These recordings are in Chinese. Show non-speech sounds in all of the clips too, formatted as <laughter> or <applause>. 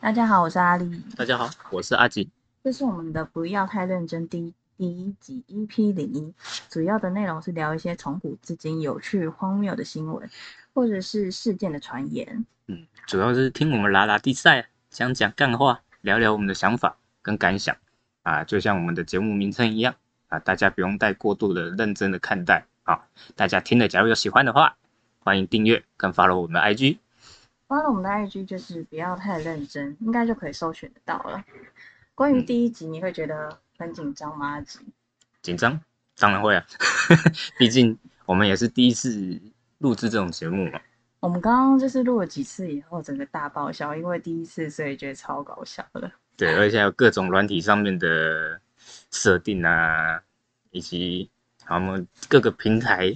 大家好，我是阿丽，大家好，我是阿吉。这是我们的不要太认真第第一集 EP 零一，主要的内容是聊一些从古至今有趣荒谬的新闻，或者是事件的传言。嗯，主要是听我们拉拉地赛，讲讲干话，聊聊我们的想法跟感想啊，就像我们的节目名称一样啊，大家不用带过度的认真的看待啊。大家听了，假如有喜欢的话，欢迎订阅跟 follow 我们的 IG。发了我们的 IG 就是不要太认真，应该就可以搜寻得到了。关于第一集，你会觉得很紧张吗？阿吉？紧张？当然会啊，<laughs> 毕竟我们也是第一次录制这种节目嘛。我们刚刚就是录了几次以后，整个大爆笑，因为第一次，所以觉得超搞笑的。对，而且还有各种软体上面的设定啊，以及我们各个平台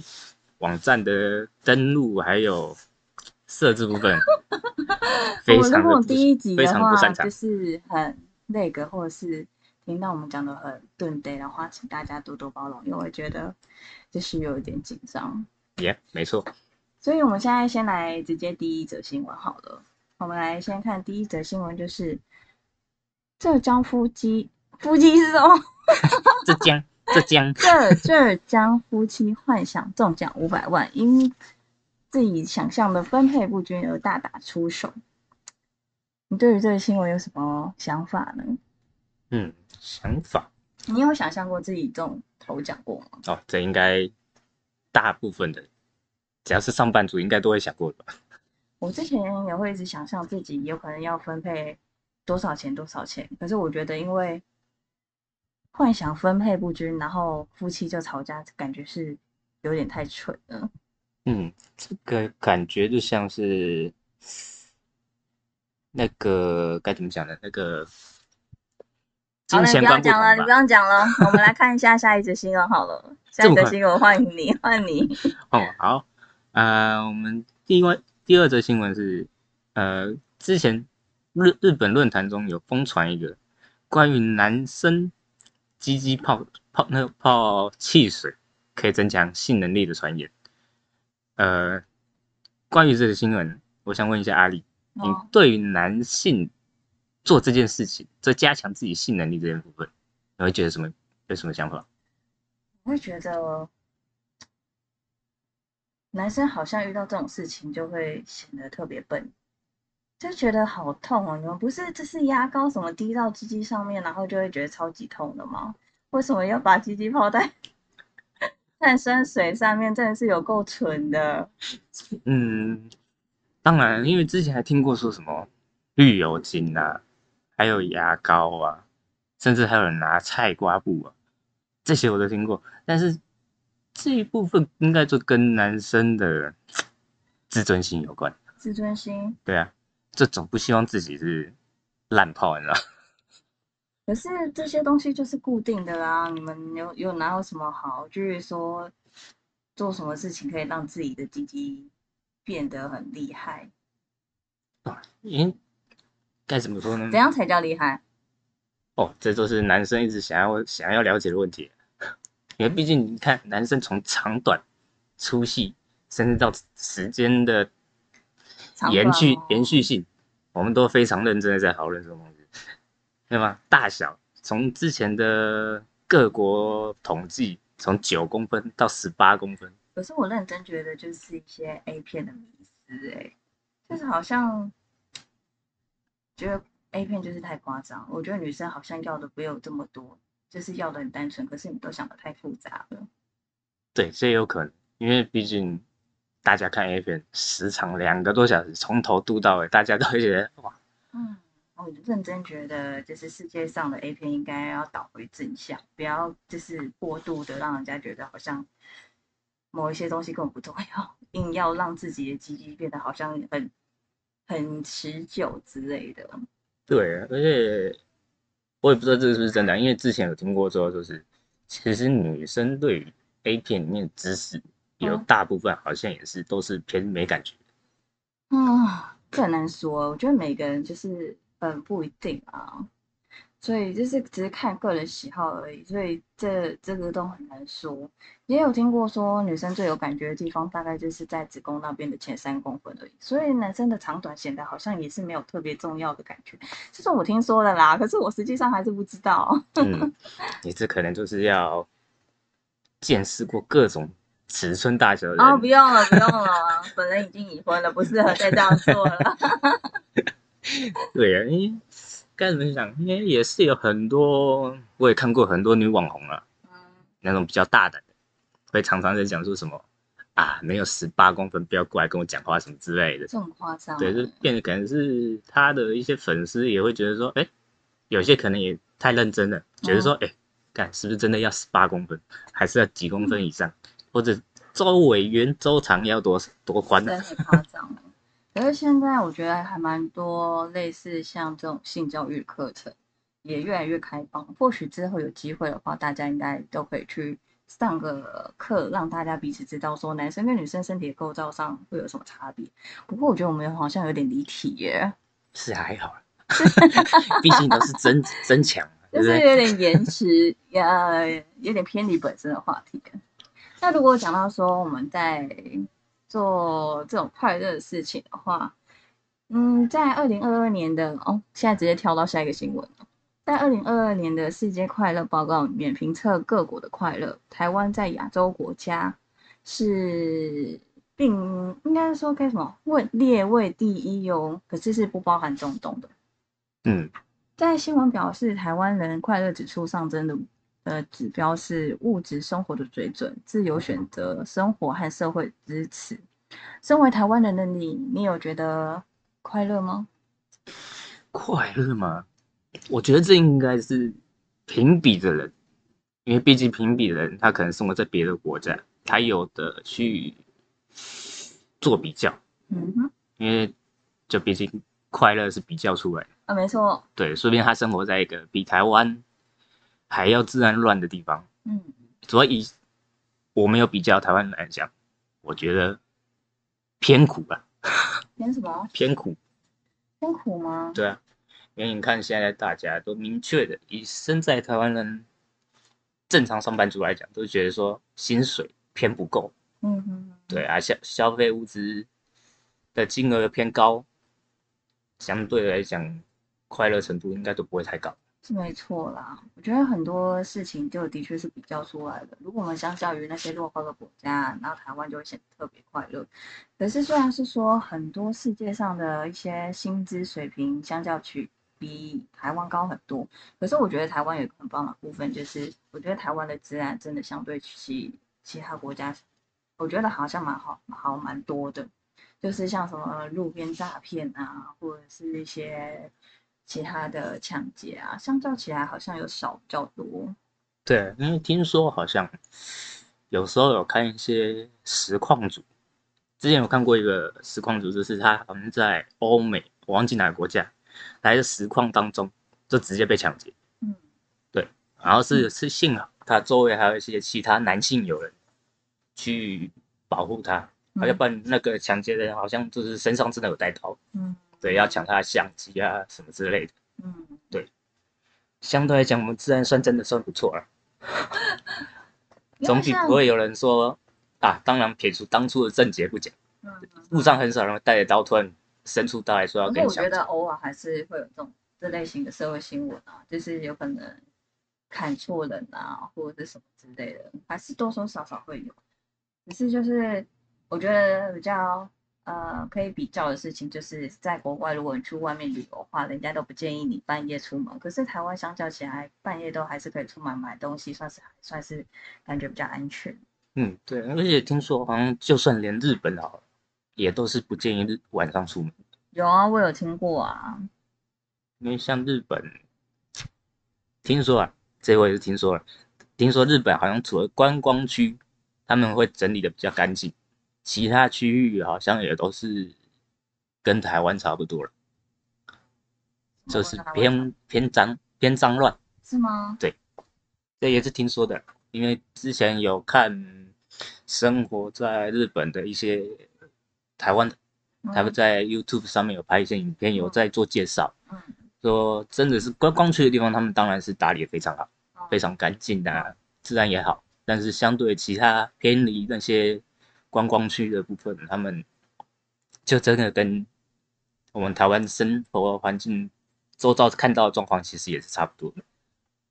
网站的登录，还有设置部分，<laughs> 非我如果第一集的话，就。是很那个，或者是听到我们讲的很顿呆的话，请大家多多包容，因为我觉得就是有一点紧张。耶、没错。所以我们现在先来直接第一则新闻好了。我们来先看第一则新闻，就是浙江夫妻夫妻是什么？浙江，浙江，<laughs> 浙浙江夫妻幻想中奖五百万，因自己想象的分配不均而大打出手。你对于这个新闻有什么想法呢？嗯，想法你有想象过自己中头奖过吗？哦，这应该大部分的，只要是上班族，应该都会想过的吧？我之前也会一直想象自己有可能要分配多少钱多少钱，可是我觉得因为幻想分配不均，然后夫妻就吵架，感觉是有点太蠢了。嗯，这个感觉就像是那个该怎么讲呢？那个好了，你金钱观不要讲了，你不吧？用讲了，我们来看一下下一则新闻好了。下这么快一则新闻欢迎你，换你。<laughs> 哦，好，呃，我们第一位第二则新闻是，呃，之前日日本论坛中有疯传一个关于男生鸡鸡泡泡那个泡汽水可以增强性能力的传言。呃，关于这个新闻，我想问一下阿丽，你哦，对于男性做这件事情，这加强自己性能力这件部分，你会觉得什么？有什么想法？我会觉得男生好像遇到这种事情就会显得特别笨，就觉得好痛哦。你们不是这是牙膏什么滴到鸡鸡上面，然后就会觉得超级痛的吗？为什么要把鸡鸡泡在碳酸水上面？真的是有够蠢的。嗯，当然，因为之前还听过说什么绿油精啊，还有牙膏啊，甚至还有人拿菜瓜布啊，这些我都听过。但是这一部分应该就跟男生的自尊心有关。自尊心，对啊，这总不希望自己是烂炮，你知道？可是这些东西就是固定的啦，你们有有哪有什么好？就是说做什么事情可以让自己的鸡鸡变得很厉害？因为该怎么说呢怎？样才叫厉害？哦，这都是男生一直想要想要了解的问题。因为毕竟你看，男生从长短、粗细，甚至到时间的延续哦延续性，我们都非常认真的在讨论这种东西，对吗？大小从之前的各国统计，从九公分到十八公分，可是我认真觉得就是一些 A 片的迷思，哎，就是好像觉得 A 片就是太夸张。我觉得女生好像要的不有这么多，就是要的很单纯，可是你都想的太复杂了。对，这也有可能，因为毕竟大家看 A 片时长两个多小时，从头嘟到尾，大家都会觉得哇，嗯，我认真觉得，就是世界上的 A 片应该要导回正向，不要就是过度的让人家觉得好像某一些东西根本不重要，<laughs> 硬要让自己的鸡鸡变得好像很很持久之类的。对，而且我也不知道这是不是真的啊，因为之前有听过说，就是其实女生对于 A 片里面的知识，有嗯大部分好像也是都是偏没感觉。嗯，这很难说。我觉得每个人就是，嗯，不一定啊。所以就是只是看个人喜好而已，所以这这个都很难说。也有听过说女生最有感觉的地方大概就是在子宫那边的前三公分而已，所以男生的长短显得好像也是没有特别重要的感觉，这是我听说的啦，可是我实际上还是不知道。嗯，你这可能就是要见识过各种尺寸大小的人。哦，不用了，不用了，本人已经已婚了，不适合再这样做了。<laughs> <laughs> 对呀、因为该怎么讲？因为也是有很多，我也看过很多女网红啊，嗯，那种比较大胆的，会常常在讲说什么啊，没有十八公分，不要过来跟我讲话什么之类的。这么夸张？对，就变得可能是他的一些粉丝也会觉得说，哎，有些可能也太认真了，觉得说，哎、看是不是真的要十八公分，还是要几公分以上，或者周围圆周长要多多宽呢？真的夸张了。可是现在我觉得还蛮多类似像这种性教育课程，也越来越开放。或许之后有机会的话，大家应该都可以去上个课，让大家彼此知道说男生跟女生身体的构造上会有什么差别。不过我觉得我们好像有点离题耶，是还好啦，<laughs> 毕竟都是真真强就？是有点延迟，呃，有点偏离本身的话题。那如果讲到说我们在做这种快乐的事情的话，嗯，在二零二二年的哦，现在直接跳到下一个新闻了。在二零二二年的世界快乐报告里面，评测各国的快乐，台湾在亚洲国家是并应该说该什么位列位第一哦，可是是不包含中东的。嗯，在新闻表示，台湾人快乐指数上升的呃指标是物质生活的水准、自由选择生活和社会支持。身为台湾人的你，你有觉得快乐吗？快乐吗？我觉得这应该是评比的人，因为毕竟评比的人他可能生活在别的国家，他有的去做比较，嗯哼，因为就毕竟快乐是比较出来的。啊，没错，对，说不定他生活在一个比台湾还要治安乱的地方。嗯，所以我没有比较台湾来讲，我觉得偏苦吧，偏什么？偏苦。偏苦吗？对啊，因为你看现在大家都明确的以身在台湾人正常上班族来讲，都觉得说薪水偏不够，嗯哼，对啊，消消费物资的金额偏高，相对来讲快乐程度应该都不会太高。是没错啦。我觉得很多事情就的确是比较出来的。如果我们相较于那些落后的国家，然后台湾就会显得特别快乐。可是虽然是说很多世界上的一些薪资水平相较去比台湾高很多，可是我觉得台湾有一个很棒的部分，就是我觉得台湾的治安真的相对其其他国家，我觉得好像蛮好好蛮多的。就是像什么路边诈骗啊，或者是一些其他的抢劫啊，相较起来好像有少比较多。对，因为听说好像有时候有看一些实况组，之前有看过一个实况组，就是他好像在欧美，我忘记哪个国家，来的实况当中就直接被抢劫，嗯，然后是是幸好他周围还有一些其他男性友人去保护他，要不然那个抢劫的人好像就是身上真的有带刀，嗯对，要抢他的相机啊什么之类的。嗯，对相对来讲，我们自然算真的算不错了。<laughs> 因为像总比不会有人说啊，当然撇除当初的症结不讲，嗯，路上很少人会带着刀突然伸出刀来说要可是我觉得。偶尔还是会有这种这类型的社会新闻啊，就是有可能砍错人啊，或者是什么之类的，还是多多少少会有。只是就是我觉得比较呃可以比较的事情，就是在国外，如果你去外面旅游的话，人家都不建议你半夜出门。可是台湾相较起来，半夜都还是可以出门买东西，算是还算是感觉比较安全。嗯，对，而且听说好像就算连日本啊，也都是不建议晚上出门，有啊，我有听过啊。因为像日本，听说啊，这我也是听说了，听说日本好像除了观光区，他们会整理的比较干净，其他区域好像也都是跟台湾差不多了，就是偏偏脏偏脏乱。是吗？对这也是听说的，因为之前有看生活在日本的一些台湾的，他们嗯在 YouTube 上面有拍一些影片，有在做介绍，嗯说真的是观光区的地方，他们当然是打理的非常好，哦非常干净的，自然也好。但是相对其他偏离那些观光区的部分，他们就真的跟我们台湾生活环境周遭看到的状况，其实也是差不多的。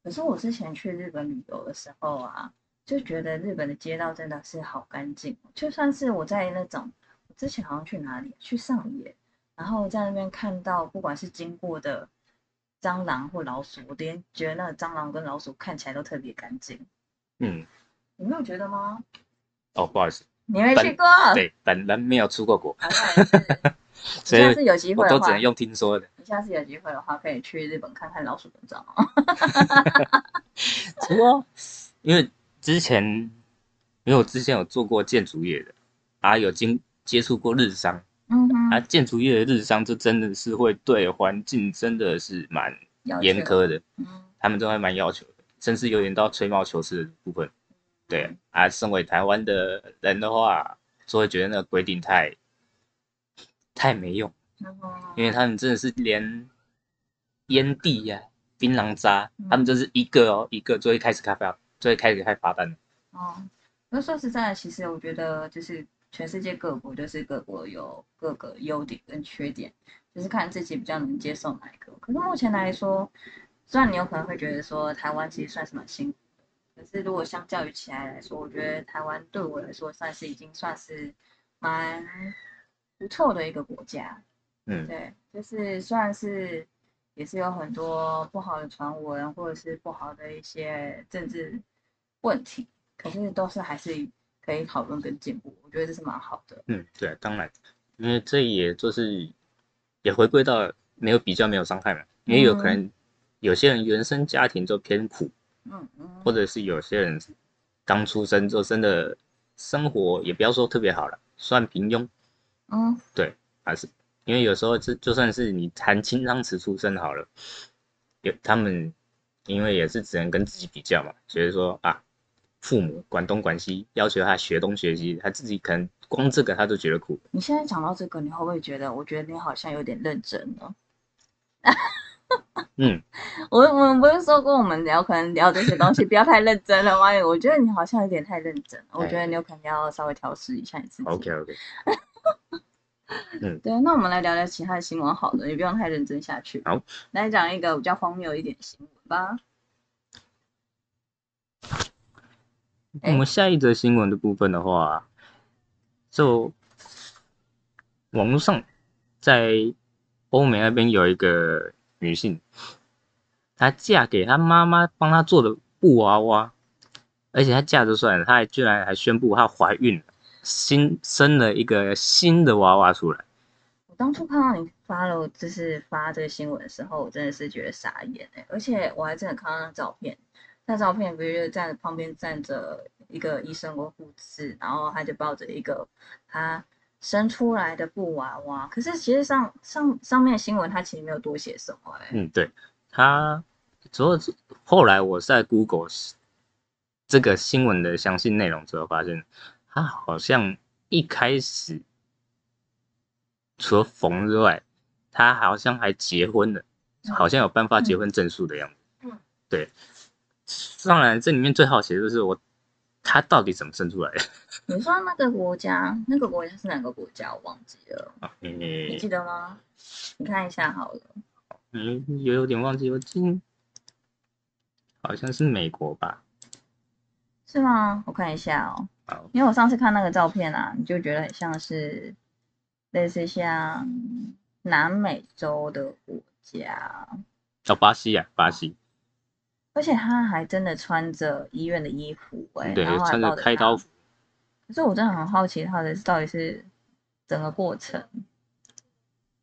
可是我之前去日本旅游的时候啊，就觉得日本的街道真的是好干净。就算是我在那种，我之前好像去哪里，去上野，然后在那边看到，不管是经过的蟑螂或老鼠，我连觉得那个蟑螂跟老鼠看起来都特别干净。嗯，你没有觉得吗？哦，不好意思，你没去过？对，本人没有出过国。<laughs> 所以下次有机会我都只能，用听说的。你下次有机会的话，可以去日本看看老鼠跟蟑螂。<laughs> 不过，因为之前，因为我之前有做过建筑业的，啊，有经接触过日商，嗯哼，啊，建筑业的日商，这真的是会对环境真的是蛮严苛的，嗯，他们都还蛮要求的，甚至有点到吹毛求疵的部分。对啊，身为台湾的人的话，就会觉得那个规定太太没用，因为他们真的是连烟蒂呀、槟榔渣，嗯他们就是一个哦一个就会开始开发，就会开始开罚单了。哦，那说实在的，其实我觉得就是全世界各国就是各国有各个优点跟缺点，就是看自己比较能接受哪一个。可是目前来说，虽然你有可能会觉得说台湾其实算是蛮辛苦的，可是如果相较于起来来说，我觉得台湾对我来说算是已经算是蛮不错的一个国家。嗯，对，就是算是也是有很多不好的传闻，或者是不好的一些政治问题，可是都是还是可以讨论跟进步，我觉得这是蛮好的。嗯，对，当然，因为这也就是也回归到没有比较没有伤害嘛，因为有可能有些人原生家庭就偏苦，嗯嗯，或者是有些人刚出生就真的生活也不要说特别好了，算平庸，嗯对，还是因为有时候这就算是你含金汤匙出生好了，有他们因为也是只能跟自己比较嘛，所以说啊，父母管东管西，要求他学东学西，他自己可能光这个他都觉得苦。你现在讲到这个，你会不会觉得？我觉得你好像有点认真了。<laughs> 嗯，我我们不是说过我们聊可能聊这些东西不要太认真了吗？我觉得你好像有点太认真了，我觉得你有可能要稍微调试一下你自己。OK OK，<laughs> 嗯对，那我们来聊聊其他的新闻好了，也不用太认真下去。好，来讲一个比较荒谬一点的新闻吧。我们下一则新闻的部分的话，就网络上在欧美那边有一个女性，她嫁给她妈妈帮她做的布娃娃，而且她嫁就算了，她还居然还宣布她怀孕，新生了一个新的娃娃出来。我当初看到你发了，就是发这个新闻的时候，我真的是觉得傻眼哎、而且我还真的看到那照片，那照片不是站旁边站着一个医生或护士，然后他就抱着一个他生出来的布娃娃，可是其实上上上面的新闻他其实没有多写什么哎、嗯，对，它主要是后来我在 Google 这个新闻的详细内容之后，发现他好像一开始除了缝之外，他好像还结婚了，好像有颁发结婚证书的样子。嗯，对。当然，这里面最好奇的就是我，她到底怎么生出来的？<laughs> 你说那个国家，那个国家是哪个国家？我忘记了，啊，你你记得吗？你看一下好了。嗯，也有点忘记，我记好像是美国吧。是吗？我看一下哦好，因为我上次看那个照片啊，你就觉得很像是类似像南美洲的国家，哦，巴西啊，巴西，而且他还真的穿着医院的衣服、欸，对然后，还穿着开刀服。可是我真的很好奇他的到底是整个过程，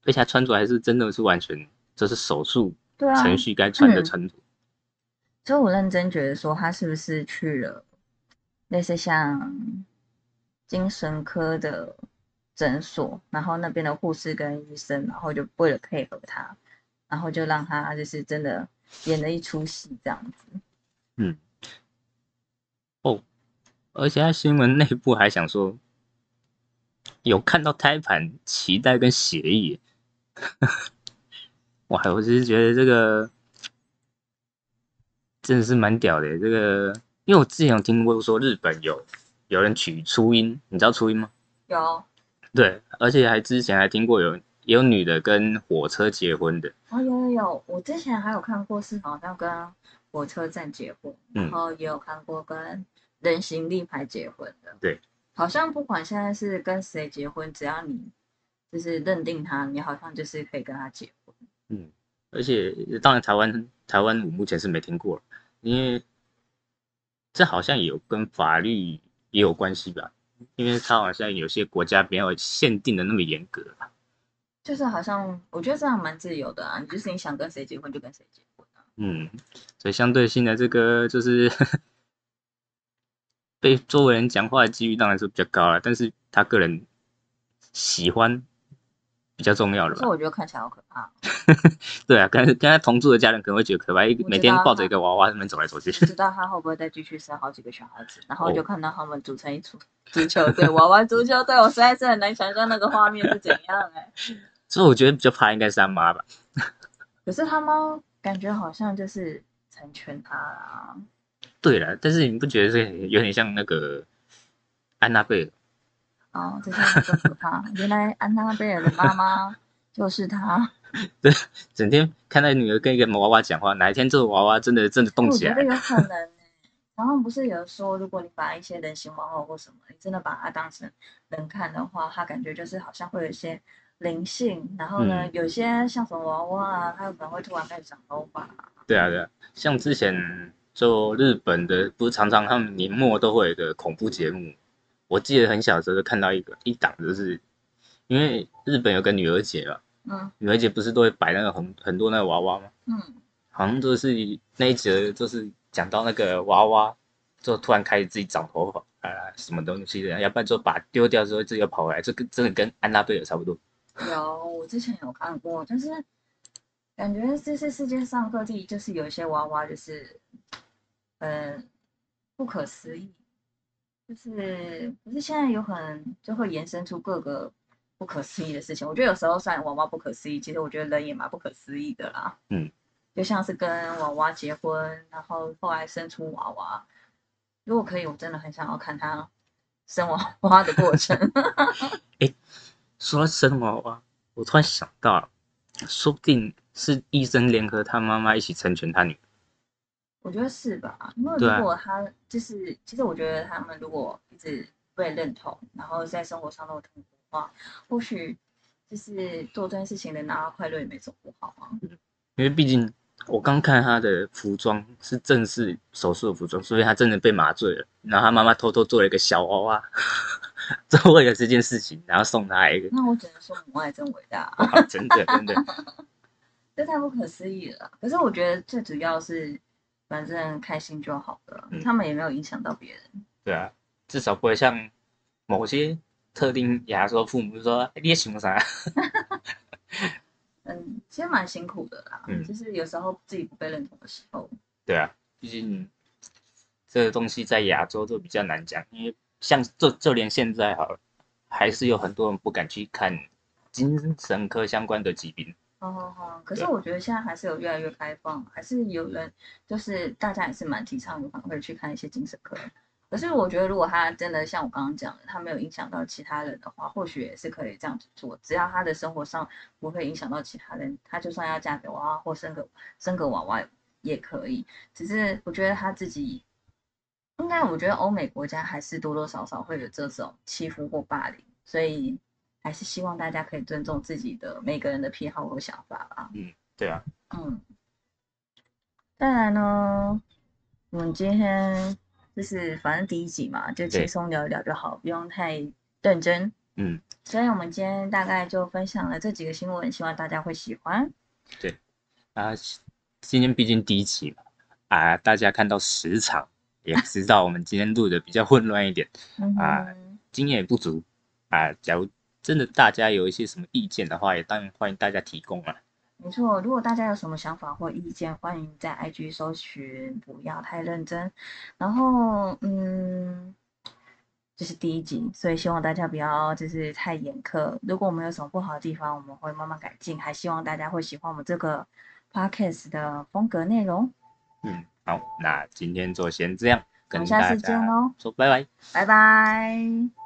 而且他穿着还是真的是完全这是手术程序该穿的嗯穿着。所以我认真觉得说他是不是去了类似像精神科的诊所，然后那边的护士跟医生，然后就为了配合他，然后就让他就是真的演了一出戏这样子。嗯，哦，而且他新闻内部还想说，有看到胎盘、脐带跟血液，<laughs> 哇，我只是觉得这个真的是蛮屌的。这个，因为我之前有听过说日本有有人取初音，你知道初音吗？有对，而且还之前还听过有也有女的跟火车结婚的。哦，有有有，我之前还有看过是好像跟火车站结婚，嗯然后也有看过跟人形立牌结婚的。对，好像不管现在是跟谁结婚，只要你就是认定他，你好像就是可以跟他结婚。嗯，而且当然台湾台湾我目前是没听过，因为这好像也有跟法律也有关系吧，因为他好像有些国家没有限定的那么严格吧。就是好像我觉得这样蛮自由的啊，你就是你想跟谁结婚就跟谁结婚啊。嗯，所以相对性的这个就是 <laughs> 被周围人讲话的几率当然是比较高了，但是他个人喜欢比较重要了吧？可是我觉得看起来好可怕哦。<laughs> 对啊，跟跟他同住的家人可能会觉得可怕，一每天抱着一个娃娃在那边走来走去。不知道他会不会再继续生好几个小孩子，然后哦就看到他们组成一组足球队，娃娃足球队，我实在是很难想象那个画面是怎样哎、所以我觉得比较怕应该是他妈吧。<laughs> 可是他妈感觉好像就是成全他啦，对了，但是你不觉得这有点像那个安娜贝尔？哦，这下更可怕。<laughs> 原来安娜贝尔的妈妈就是他，<laughs> 对整天看到女儿跟一个娃娃讲话，哪一天这个娃娃真的真的动起来我觉得，有可能、欸。然后不是有说，如果你把一些人形玩偶或什么，你真的把它当成人看的话，它感觉就是好像会有一些灵性。然后呢，嗯有些像什么娃娃啊，它有可能会突然开始长头发。对啊对啊，像之前就日本的，不是常常他们年末都会有一个恐怖节目，我记得很小的时候就看到一个一档，就是因为日本有个女儿节嘛，嗯女儿节不是都会摆那个很很多那个娃娃吗？嗯，好像就是那一节就是讲到那个娃娃，就突然开始自己长头发啊、什么东西的，要不然就把丢掉之后自己又跑回来，这跟真的跟安娜贝尔差不多。有，我之前有看过，就是感觉这是世界上各地就是有一些娃娃，就是嗯不可思议，就是不是现在有很就会延伸出各个不可思议的事情。我觉得有时候虽然娃娃不可思议，其实我觉得人也蛮不可思议的啦。嗯，就像是跟娃娃结婚，然后后来生出娃娃，如果可以，我真的很想要看他生娃娃的过程。<laughs> 说到生娃娃，我突然想到了，说不定是医生联合他妈妈一起成全他女儿。我觉得是吧？因为如果他就是，其实我觉得他们如果一直被认同，然后在生活上都有痛苦的话，或许就是做这件事情能拿到快乐也没什么不好啊。因为毕竟我刚看他的服装是正式手术的服装，所以他真的被麻醉了。然后他妈妈偷偷做了一个小娃娃，就为了这件事情，然后送他一个。那我只能说母爱真伟大，<laughs> 哇，真的真的，<laughs> 这太不可思议了。可是我觉得最主要是，反正开心就好了，嗯他们也没有影响到别人。对啊，至少不会像某些特定亚洲父母说欸你也喜欢啥？<laughs> 嗯，其实蛮辛苦的啦，嗯就是有时候自己不被认同的时候，对啊，毕竟这个东西在亚洲都比较难讲，因为像就就连现在好了，还是有很多人不敢去看精神科相关的疾病。哦哦哦，可是我觉得现在还是有越来越开放，还是有人就是大家也是蛮提倡有可能会去看一些精神科。可是我觉得如果他真的像我刚刚讲的，他没有影响到其他人的话，或许也是可以这样子做，只要他的生活上不会影响到其他人，他就算要嫁给娃娃或生个生个娃娃也可以。只是我觉得他自己，应该我觉得欧美国家还是多多少少会有这种欺负或霸凌，所以还是希望大家可以尊重自己的每个人的癖好和想法吧。嗯对啊，嗯，再来呢，我们今天就是反正第一集嘛，就轻对松聊一聊就好，不用太认真。嗯，所以我们今天大概就分享了这几个新闻，希望大家会喜欢。对啊，今天毕竟第一集嘛，啊，大家看到时长也知道我们今天录的比较混乱一点，<laughs> 啊，经验也不足，啊，假如真的大家有一些什么意见的话，也当然欢迎大家提供啊。没错，如果大家有什么想法或意见，欢迎在 IG 搜寻，不要太认真。然后，嗯，这是第一集，所以希望大家不要就是太严苛。如果我们有什么不好的地方，我们会慢慢改进。还希望大家会喜欢我们这个 podcast 的风格内容。嗯。好，那今天就先这样，我们下次见，说拜拜，拜拜。